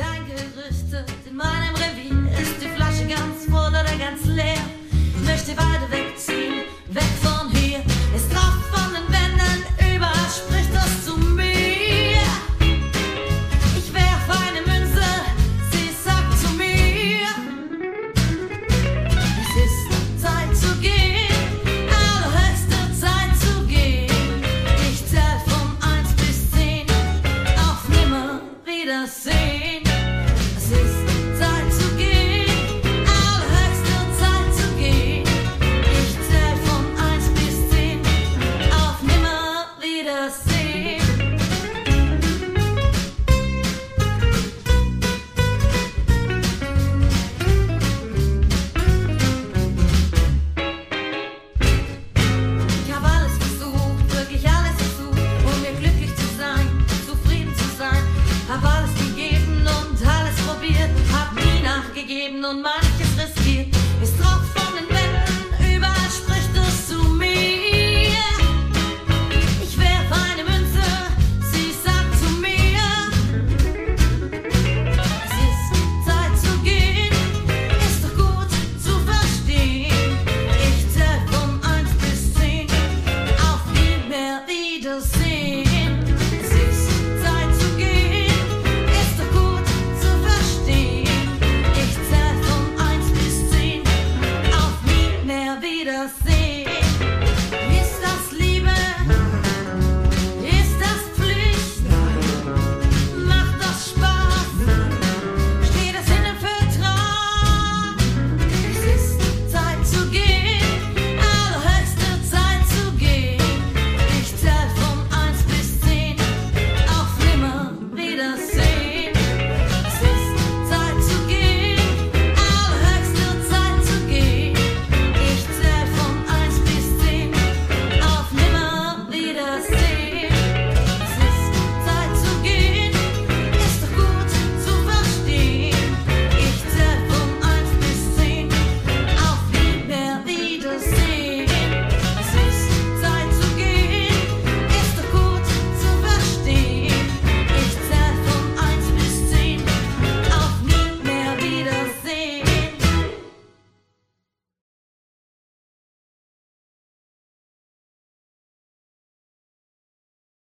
Hab on my